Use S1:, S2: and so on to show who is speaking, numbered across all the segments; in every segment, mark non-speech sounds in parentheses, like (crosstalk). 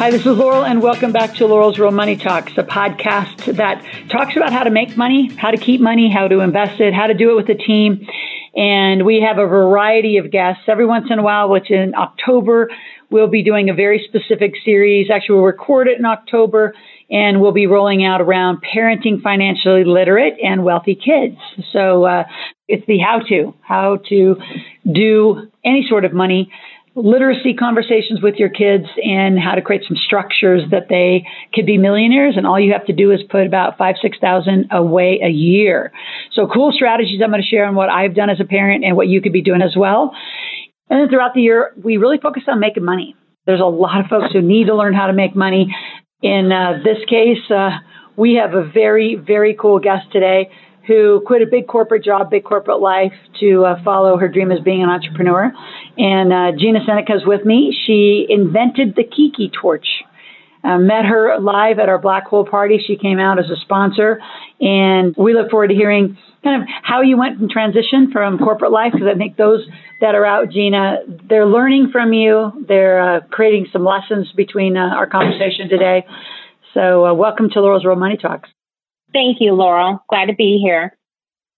S1: Hi, this is Loral, and welcome back to Loral's Real Money Talks, a podcast that talks about how to make money, how to keep money, how to invest it, how to do it with a team. And we have a variety of guests every once in a while, which in October, we'll be doing a very specific series. Actually, we'll record it in October and we'll be rolling out around parenting financially literate and wealthy kids. So uh, it's the how to, how to do any sort of money literacy conversations with your kids and how to create some structures that they could be millionaires and all you have to do is put about five six thousand away a year. So cool strategies i'm going to share on what i've done as a parent and what you could be doing as well. And then throughout the year we really focus on making money. There's a lot of folks who need to learn how to make money. In uh, this case uh, we have a very very cool guest today who quit a big corporate job, big corporate life to uh, follow her dream as being an entrepreneur. And uh, Gina Seneca is with me. She invented the Kiki torch. Uh, met her live at our black hole party. She came out as a sponsor, and we look forward to hearing kind of how you went from transition from corporate life. Because I think those that are out, Gina, they're learning from you. They're uh, creating some lessons between uh, our conversation today. So, uh, welcome to Loral's Real Money Talks.
S2: Thank you, Loral. Glad to be here.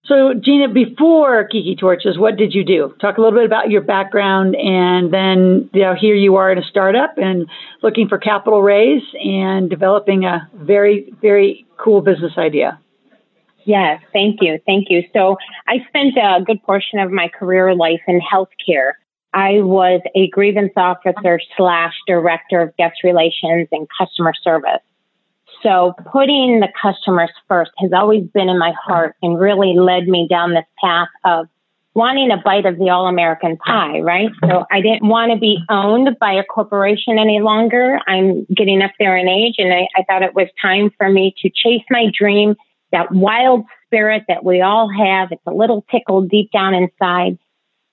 S1: So, Gina, before Kiki Torches, what did you do? Talk a little bit about your background, and then you know here you are in a startup and looking for capital raise and developing a very very cool business idea.
S2: Yes, thank you, thank you. So, I spent a good portion of my career life in healthcare. I was a grievance officer slash director of guest relations and customer service. So putting the customers first has always been in my heart and really led me down this path of wanting a bite of the all American pie, right? So I didn't want to be owned by a corporation any longer. I'm getting up there in age and I, I thought it was time for me to chase my dream, that wild spirit that we all have. It's a little tickle deep down inside.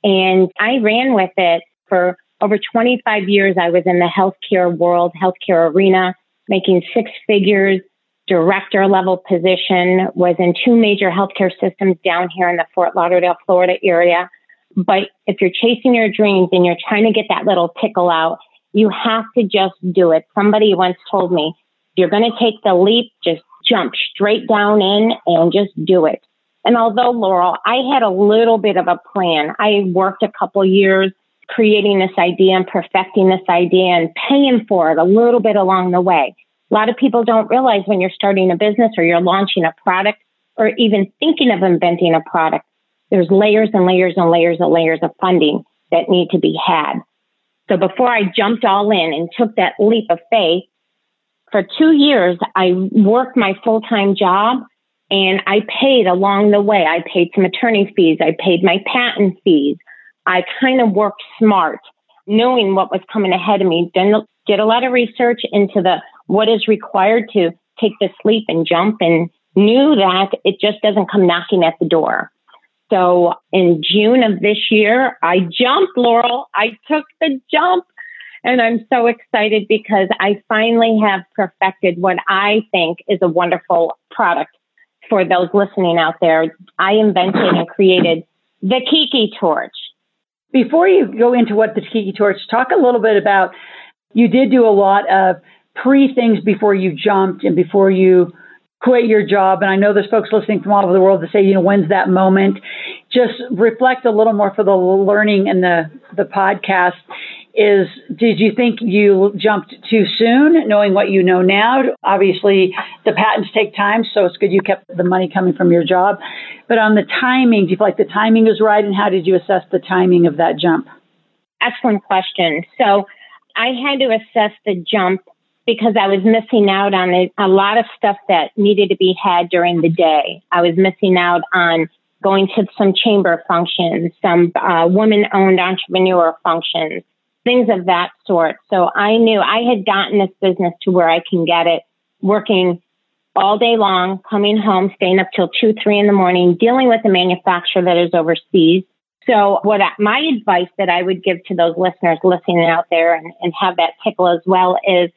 S2: And I ran with it for over 25 years. I was in the healthcare world, healthcare arena making six figures, director level position, was in two major healthcare systems down here in the Fort Lauderdale, Florida area. But if you're chasing your dreams and you're trying to get that little tickle out, you have to just do it. Somebody once told me, you're going to take the leap, just jump straight down in and just do it. And although Loral, I had a little bit of a plan. I worked a couple years creating this idea and perfecting this idea and paying for it a little bit along the way. A lot of people don't realize when you're starting a business or you're launching a product or even thinking of inventing a product, there's layers and layers and layers and layers of funding that need to be had. So before I jumped all in and took that leap of faith, for two years, I worked my full time job and I paid along the way. I paid some attorney fees. I paid my patent fees. I kind of worked smart, knowing what was coming ahead of me. Then did a lot of research into the what is required to take this leap and jump, and knew that it just doesn't come knocking at the door. So in June of this year, I jumped, Loral. I took the jump. And I'm so excited because I finally have perfected what I think is a wonderful product for those listening out there. I invented and created the Kiki torch.
S1: Before you go into what the Tiki Torch, talk a little bit about you did do a lot of pre things before you jumped and before you quit your job. And I know there's folks listening from all over the world that say, you know, when's that moment? Just reflect a little more for the learning and the, the podcast is did you think you jumped too soon knowing what you know now? Obviously the patents take time so it's good you kept the money coming from your job. But on the timing do you feel like the timing was right and how did you assess the timing of that jump?
S2: Excellent question. So i had to assess the jump because I was missing out on a, a lot of stuff that needed to be had during the day. I was missing out on going to some chamber functions, some uh, woman owned entrepreneur functions, things of that sort. So I knew I had gotten this business to where I can get it working all day long, coming home, staying up till two, three in the morning, dealing with a manufacturer that is overseas. So what I, my advice that I would give to those listeners listening out there and, and have that tickle as well is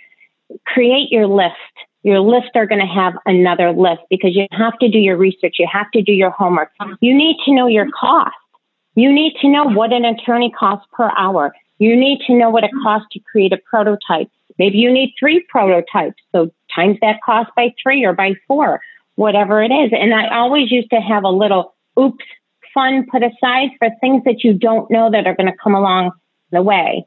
S2: create your list. Your list are going to have another list because you have to do your research. You have to do your homework. You need to know your cost. You need to know what an attorney costs per hour. You need to know what it costs to create a prototype. Maybe you need three prototypes. So times that cost by three or by four, whatever it is. And I always used to have a little oops fund put aside for things that you don't know that are going to come along the way.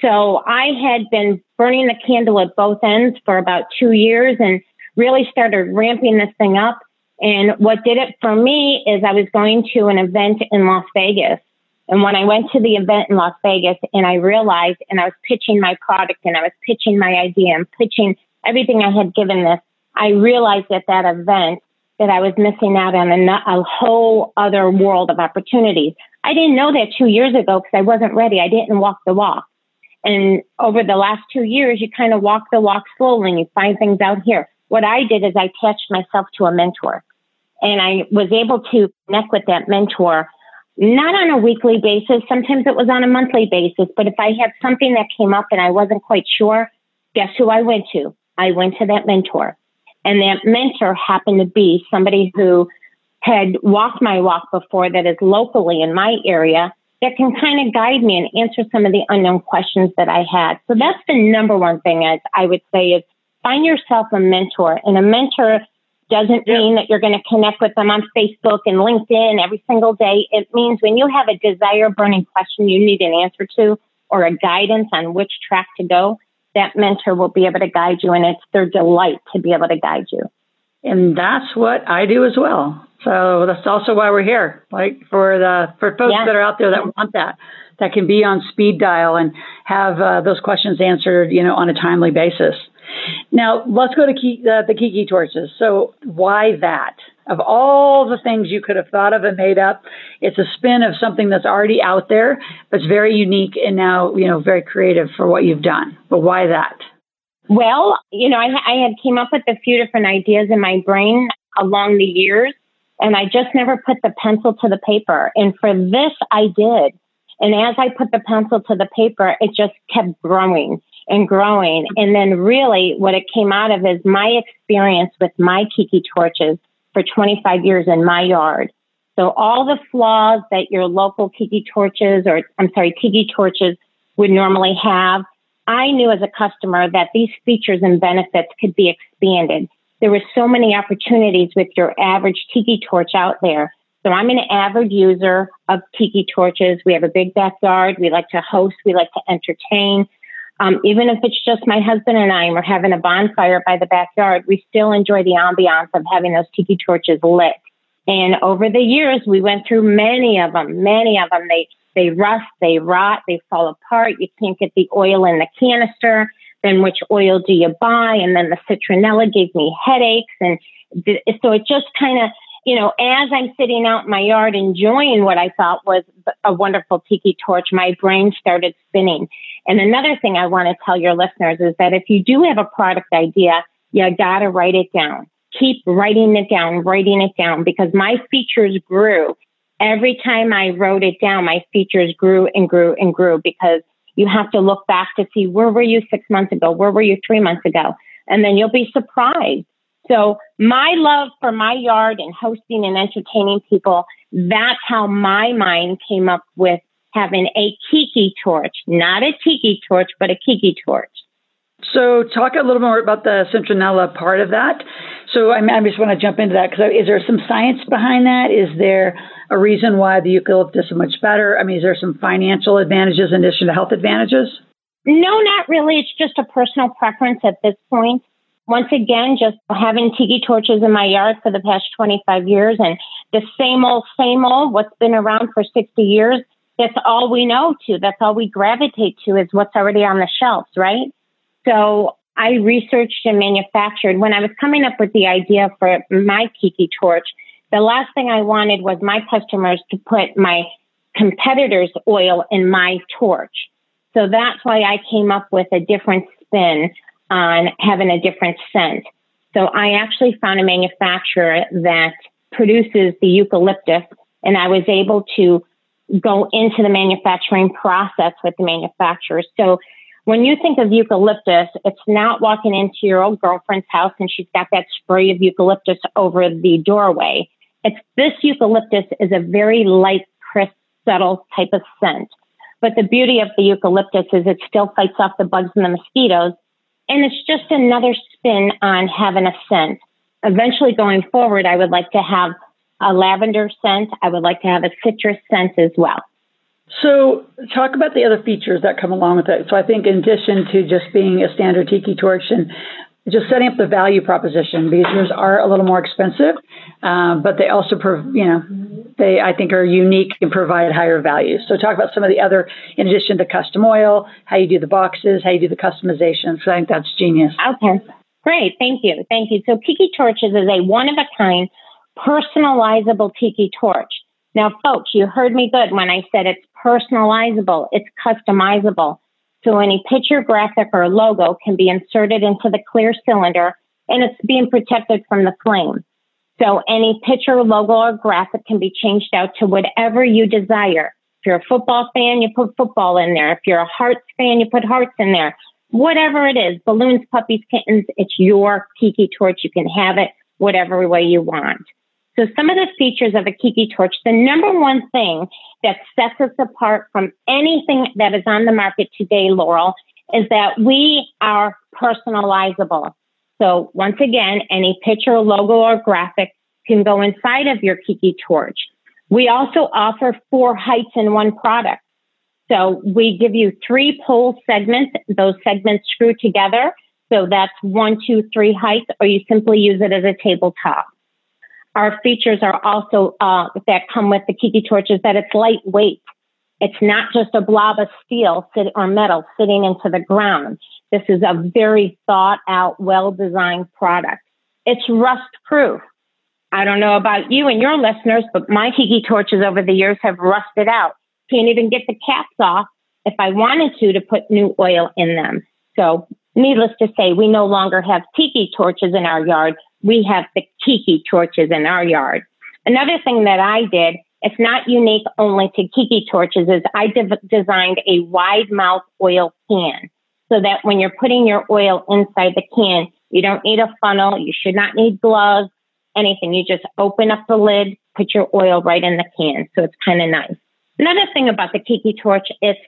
S2: So I had been burning the candle at both ends for about two years and really started ramping this thing up. And what did it for me is I was going to an event in Las Vegas. And when I went to the event in Las Vegas and I realized and I was pitching my product and I was pitching my idea and pitching everything I had given this, I realized at that event that I was missing out on a, a whole other world of opportunities. I didn't know that two years ago because I wasn't ready. I didn't walk the walk. And over the last two years, you kind of walk the walk slowly and you find things out here. What I did is I attached myself to a mentor and I was able to connect with that mentor, not on a weekly basis. Sometimes it was on a monthly basis, but if I had something that came up and I wasn't quite sure, guess who I went to? I went to that mentor. And that mentor happened to be somebody who had walked my walk before that is locally in my area that can kind of guide me and answer some of the unknown questions that I had. So that's the number one thing as I would say is find yourself a mentor and a mentor doesn't mean that you're going to connect with them on Facebook and LinkedIn every single day. It means when you have a desire burning question you need an answer to or a guidance on which track to go, that mentor will be able to guide you, and it's their delight to be able to guide you.
S1: And that's what I do as well. So that's also why we're here, like for the for folks yeah. that are out there that want that, that can be on speed dial and have uh, those questions answered, you know, on a timely basis. Now let's go to key, uh, the Kiki torches. So why that? of all the things you could have thought of and made up. It's a spin of something that's already out there, but it's very unique and now, you know, very creative for what you've done. But why that?
S2: Well, you know, I, I had came up with a few different ideas in my brain along the years, and I just never put the pencil to the paper. And for this, I did. And as I put the pencil to the paper, it just kept growing and growing. And then really what it came out of is my experience with my Kiki torches for 25 years in my yard. So all the flaws that your local Kiki torches or I'm sorry, tiki torches would normally have, I knew as a customer that these features and benefits could be expanded. There were so many opportunities with your average tiki torch out there. So I'm an avid user of tiki torches. We have a big backyard. We like to host. We like to entertain. Um, even if it's just my husband and I and we're having a bonfire by the backyard, we still enjoy the ambiance of having those tiki torches lit. And over the years, we went through many of them, many of them. They, they rust, they rot, they fall apart. You can't get the oil in the canister. Then which oil do you buy? And then the citronella gave me headaches. And so it just kind of, you know, as I'm sitting out in my yard enjoying what I thought was a wonderful tiki torch, my brain started spinning. And another thing I want to tell your listeners is that if you do have a product idea, you got to write it down. Keep writing it down, writing it down because my features grew. Every time I wrote it down, my features grew and grew and grew because you have to look back to see where were you six months ago? Where were you three months ago? And then you'll be surprised so my love for my yard and hosting and entertaining people, that's how my mind came up with having a kiki torch, not a tiki torch, but a kiki torch.
S1: So talk a little more about the citronella part of that. So I, mean, I just want to jump into that because is there some science behind that? Is there a reason why the eucalyptus is much better? I mean, is there some financial advantages in addition to health advantages?
S2: No, not really. It's just a personal preference at this point once again, just having tiki torches in my yard for the past 25 years and the same old, same old, what's been around for 60 years, that's all we know to. That's all we gravitate to is what's already on the shelves, right? So I researched and manufactured. When I was coming up with the idea for my Kiki torch, the last thing I wanted was my customers to put my competitor's oil in my torch. So that's why I came up with a different spin on having a different scent. So I actually found a manufacturer that produces the eucalyptus and I was able to go into the manufacturing process with the manufacturer. So when you think of eucalyptus, it's not walking into your old girlfriend's house and she's got that spray of eucalyptus over the doorway. It's this eucalyptus is a very light, crisp, subtle type of scent. But the beauty of the eucalyptus is it still fights off the bugs and the mosquitoes. And it's just another spin on having a scent. Eventually going forward, I would like to have a lavender scent. I would like to have a citrus scent as well.
S1: So, talk about the other features that come along with it. So, I think in addition to just being a standard tiki torch and just setting up the value proposition, because yours are a little more expensive, uh, but they also, you know, they I think are unique and provide higher value. So, talk about some of the other, in addition to custom oil, how you do the boxes, how you do the customization. So, I think that's genius.
S2: Okay, great, thank you, thank you. So, Tiki Torches is a one of a kind personalizable tiki torch. Now, folks, you heard me good when I said it's personalizable, it's customizable. So any picture, graphic, or logo can be inserted into the clear cylinder and it's being protected from the flame. So any picture, logo, or graphic can be changed out to whatever you desire. If you're a football fan, you put football in there. If you're a hearts fan, you put hearts in there. Whatever it is, balloons, puppies, kittens, it's your tiki torch. You can have it whatever way you want. So some of the features of a Kiki torch, the number one thing that sets us apart from anything that is on the market today, Loral, is that we are personalizable. So once again, any picture, logo, or graphic can go inside of your Kiki torch. We also offer four heights in one product. So we give you three pole segments. Those segments screw together. So that's one, two, three heights, or you simply use it as a tabletop. Our features are also uh, that come with the Kiki torches that it's lightweight. It's not just a blob of steel or metal sitting into the ground. This is a very thought out, well designed product. It's rust proof. I don't know about you and your listeners, but my Kiki torches over the years have rusted out. Can't even get the caps off if I wanted to to put new oil in them. So needless to say, we no longer have tiki torches in our yard we have the Kiki torches in our yard. Another thing that I did, it's not unique only to Kiki torches, is I de- designed a wide mouth oil can so that when you're putting your oil inside the can, you don't need a funnel, you should not need gloves, anything. You just open up the lid, put your oil right in the can. So it's kind of nice. Another thing about the Kiki torch, it's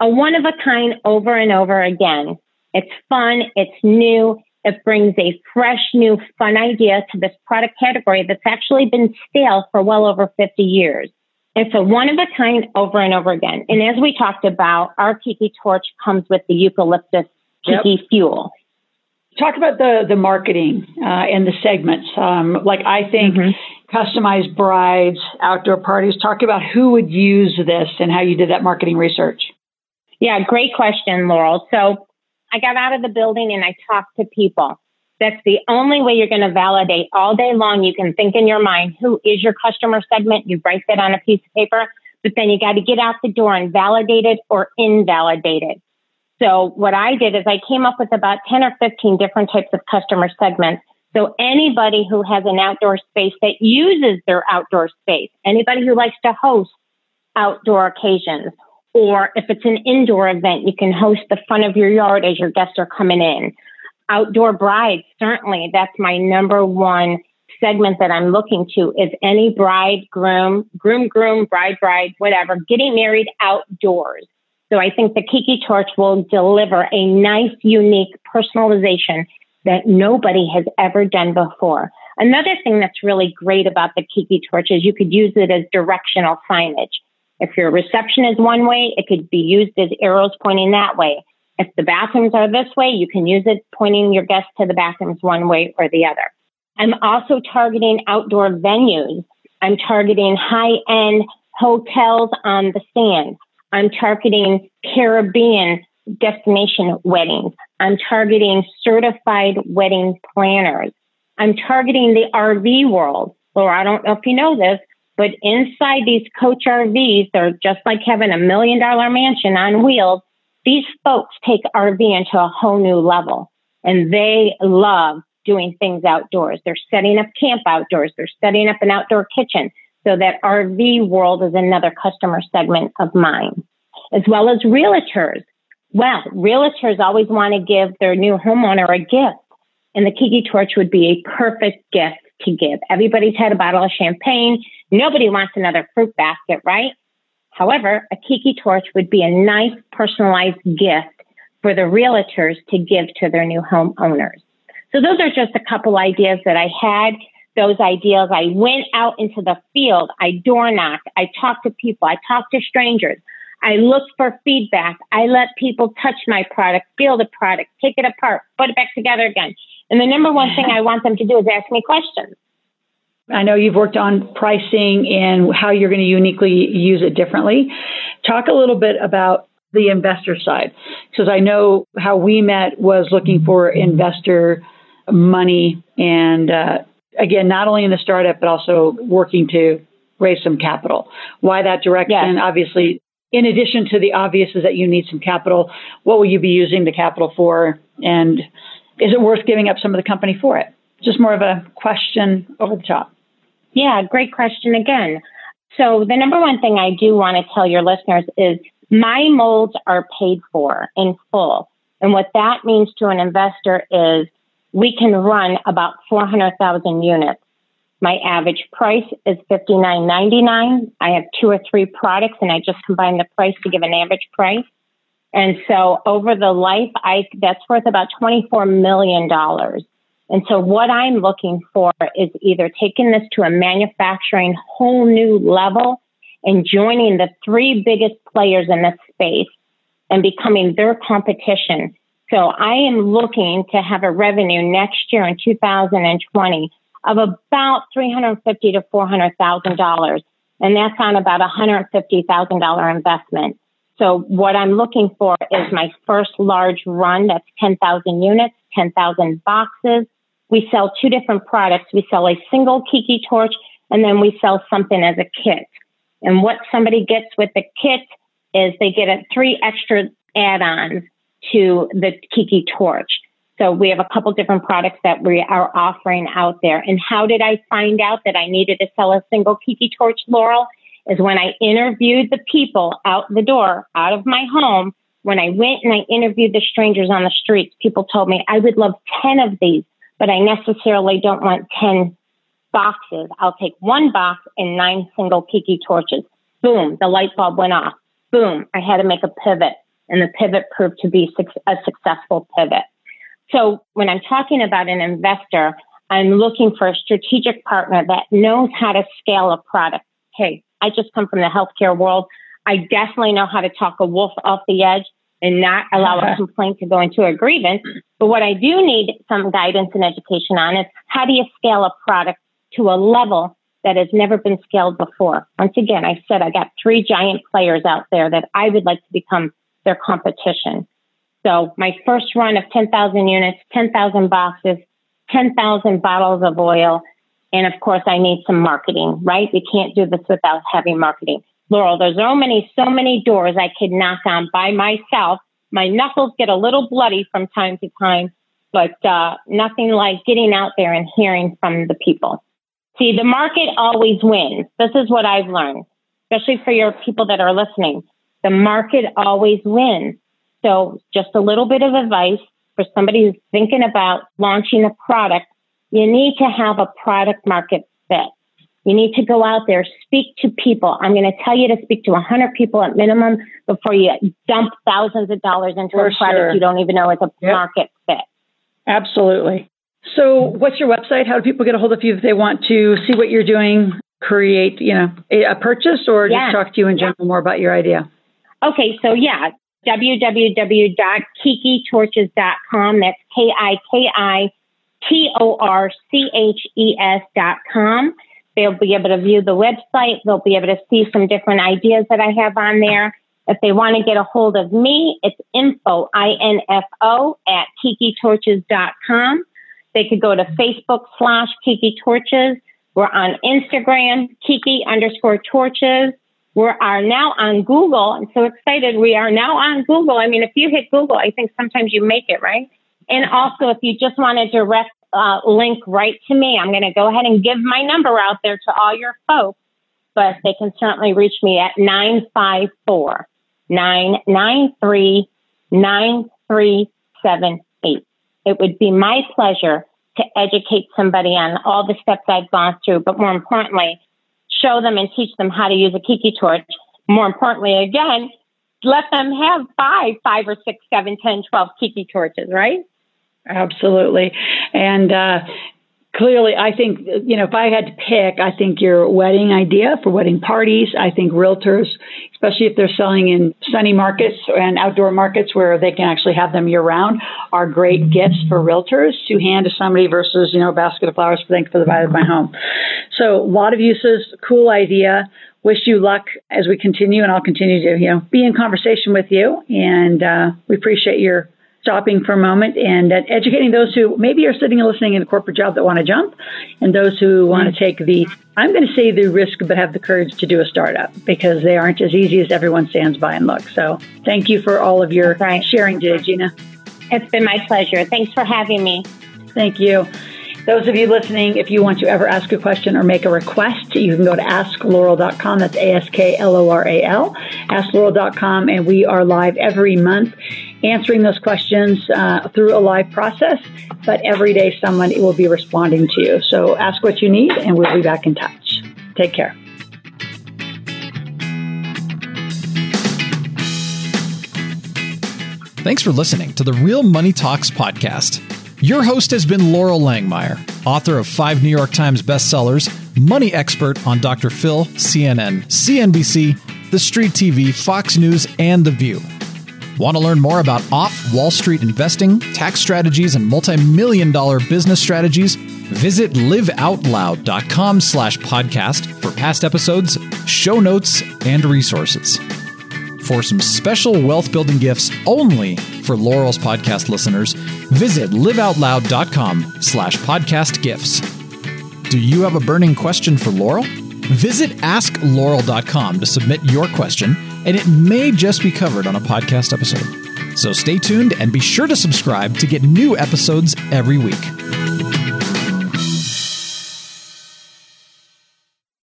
S2: a one of a kind over and over again. It's fun, it's new, it brings a fresh, new, fun idea to this product category that's actually been stale for well over 50 years. It's a one of a kind over and over again. And as we talked about, our Kiki torch comes with the eucalyptus Kiki yep. fuel.
S1: Talk about the the marketing uh, and the segments. Um, like I think mm-hmm. customized brides, outdoor parties. Talk about who would use this and how you did that marketing research.
S2: Yeah, great question, Loral. So I got out of the building and I talked to people. That's the only way you're going to validate all day long. You can think in your mind, who is your customer segment? You write that on a piece of paper, but then you got to get out the door and validate it or invalidate it. So what I did is I came up with about 10 or 15 different types of customer segments. So anybody who has an outdoor space that uses their outdoor space, anybody who likes to host outdoor occasions, or if it's an indoor event, you can host the front of your yard as your guests are coming in. Outdoor brides, certainly, that's my number one segment that I'm looking to is any bride, groom, groom, groom, bride, bride, whatever, getting married outdoors. So I think the Kiki Torch will deliver a nice, unique personalization that nobody has ever done before. Another thing that's really great about the Kiki Torch is you could use it as directional signage. If your reception is one way, it could be used as arrows pointing that way. If the bathrooms are this way, you can use it pointing your guests to the bathrooms one way or the other. I'm also targeting outdoor venues. I'm targeting high end hotels on the sand. I'm targeting Caribbean destination weddings. I'm targeting certified wedding planners. I'm targeting the RV world. Laura, I don't know if you know this, but inside these coach RVs, they're just like having a million dollar mansion on wheels. These folks take RV into a whole new level and they love doing things outdoors. They're setting up camp outdoors. They're setting up an outdoor kitchen. So that RV world is another customer segment of mine, as well as realtors. Well, realtors always want to give their new homeowner a gift, and the Kiki torch would be a perfect gift to give. Everybody's had a bottle of champagne. Nobody wants another fruit basket, right? However, a Kiki torch would be a nice personalized gift for the realtors to give to their new homeowners. So those are just a couple ideas that I had. Those ideas, I went out into the field. I door knocked. I talked to people. I talked to strangers. I looked for feedback. I let people touch my product, feel the product, take it apart, put it back together again. And the number one thing (laughs) I want them to do is ask me questions.
S1: I know you've worked on pricing and how you're going to uniquely use it differently. Talk a little bit about the investor side, because I know how we met was looking for investor money and, uh, again, not only in the startup, but also working to raise some capital. Why that direction? Yes. Obviously, in addition to the obvious is that you need some capital. What will you be using the capital for? And is it worth giving up some of the company for it? Just more of a question over the top.
S2: Yeah, great question again. So the number one thing I do want to tell your listeners is my molds are paid for in full. And what that means to an investor is we can run about 400,000 units. My average price is $59.99. I have two or three products and I just combine the price to give an average price. And so over the life, I, that's worth about $24 million. And so what I'm looking for is either taking this to a manufacturing whole new level and joining the three biggest players in this space and becoming their competition. So I am looking to have a revenue next year in 2020 of about 350 to 400,000 dollars, and that's on about a 150,000 dollar investment. So what I'm looking for is my first large run. That's 10,000 units, 10,000 boxes, we sell two different products. We sell a single Kiki torch and then we sell something as a kit. And what somebody gets with the kit is they get a three extra add-ons to the Kiki torch. So we have a couple different products that we are offering out there. And how did I find out that I needed to sell a single Kiki torch, Loral? Is when I interviewed the people out the door, out of my home. When I went and I interviewed the strangers on the streets, people told me I would love 10 of these but I necessarily don't want 10 boxes. I'll take one box and nine single Kiki torches. Boom, the light bulb went off. Boom, I had to make a pivot, and the pivot proved to be a successful pivot. So when I'm talking about an investor, I'm looking for a strategic partner that knows how to scale a product. Hey, I just come from the healthcare world. I definitely know how to talk a wolf off the edge and not allow a (laughs) complaint to go into a grievance. But what I do need some guidance and education on is how do you scale a product to a level that has never been scaled before? Once again, I said I got three giant players out there that I would like to become their competition. So my first run of 10,000 units, 10,000 boxes, 10,000 bottles of oil. And of course, I need some marketing, right? You can't do this without having marketing. Loral, there's so many, so many doors I could knock on by myself. My knuckles get a little bloody from time to time, but uh, nothing like getting out there and hearing from the people. See, the market always wins. This is what I've learned, especially for your people that are listening. The market always wins. So just a little bit of advice for somebody who's thinking about launching a product. You need to have a product market fit. You need to go out there, speak to people. I'm going to tell you to speak to 100 people at minimum before you dump thousands of dollars into For a product sure. you don't even know is a yep. market fit.
S1: Absolutely. So, what's your website? How do people get a hold of you if they want to see what you're doing, create, you know, a, purchase, or yeah. just talk to you in general yeah. more about your idea?
S2: Okay, so yeah, www.kikitorches.com. That's K I K I T O R C H E S.com. They'll be able to view the website. They'll be able to see some different ideas that I have on there. If they want to get a hold of me, it's info, I-N-F-O, at kikitorches.com. They could go to Facebook slash Kiki Torches. We're on Instagram, Kiki underscore Torches. We are now on Google. I'm so excited. We are now on Google. I mean, if you hit Google, I think sometimes you make it, right? And also, if you just want a direct uh, link right to me. I'm going to go ahead and give my number out there to all your folks, but they can certainly reach me at 954 993 9378. It would be my pleasure to educate somebody on all the steps I've gone through, but more importantly, show them and teach them how to use a Kiki torch. More importantly, again, let them have five, five or six, seven, ten, twelve Kiki torches, right?
S1: Absolutely. And uh, clearly, I think, you know, if I had to pick, I think your wedding idea for wedding parties, I think realtors, especially if they're selling in sunny markets and outdoor markets where they can actually have them year round, are great gifts for realtors to hand to somebody versus, you know, a basket of flowers for for the buy of my home. So a lot of uses, cool idea. Wish you luck as we continue, and I'll continue to, you know, be in conversation with you. And uh, we appreciate your stopping for a moment and uh, educating those who maybe are sitting and listening in a corporate job that want to jump, and those who want to take the, I'm going to say the risk, but have the courage to do a startup because they aren't as easy as everyone stands by and looks. So thank you for all of your
S2: right.
S1: sharing today, Gina.
S2: It's been my pleasure. Thanks for having me.
S1: Thank you. Those of you listening, if you want to ever ask a question or make a request, you can go to askloral.com. That's A S K L O R A L, askloral.com. And we are live every month answering those questions uh, through a live process. But every day, someone will be responding to you. So ask what you need, and we'll be back in touch. Take care.
S3: Thanks for listening to the Real Money Talks podcast. Your host has been Loral Langemeier, author of five New York Times bestsellers, money expert on Dr. Phil, CNN, CNBC, The Street TV, Fox News, and The View. Want to learn more about off Wall Street investing, tax strategies, and multi-million dollar business strategies? Visit liveoutloud.com slash podcast for past episodes, show notes, and resources for some special wealth building gifts only for Loral's podcast listeners, visit liveoutloud.com slash podcast gifts. Do you have a burning question for Loral? Visit askloral.com to submit your question, and it may just be covered on a podcast episode. So stay tuned and be sure to subscribe to get new episodes every week.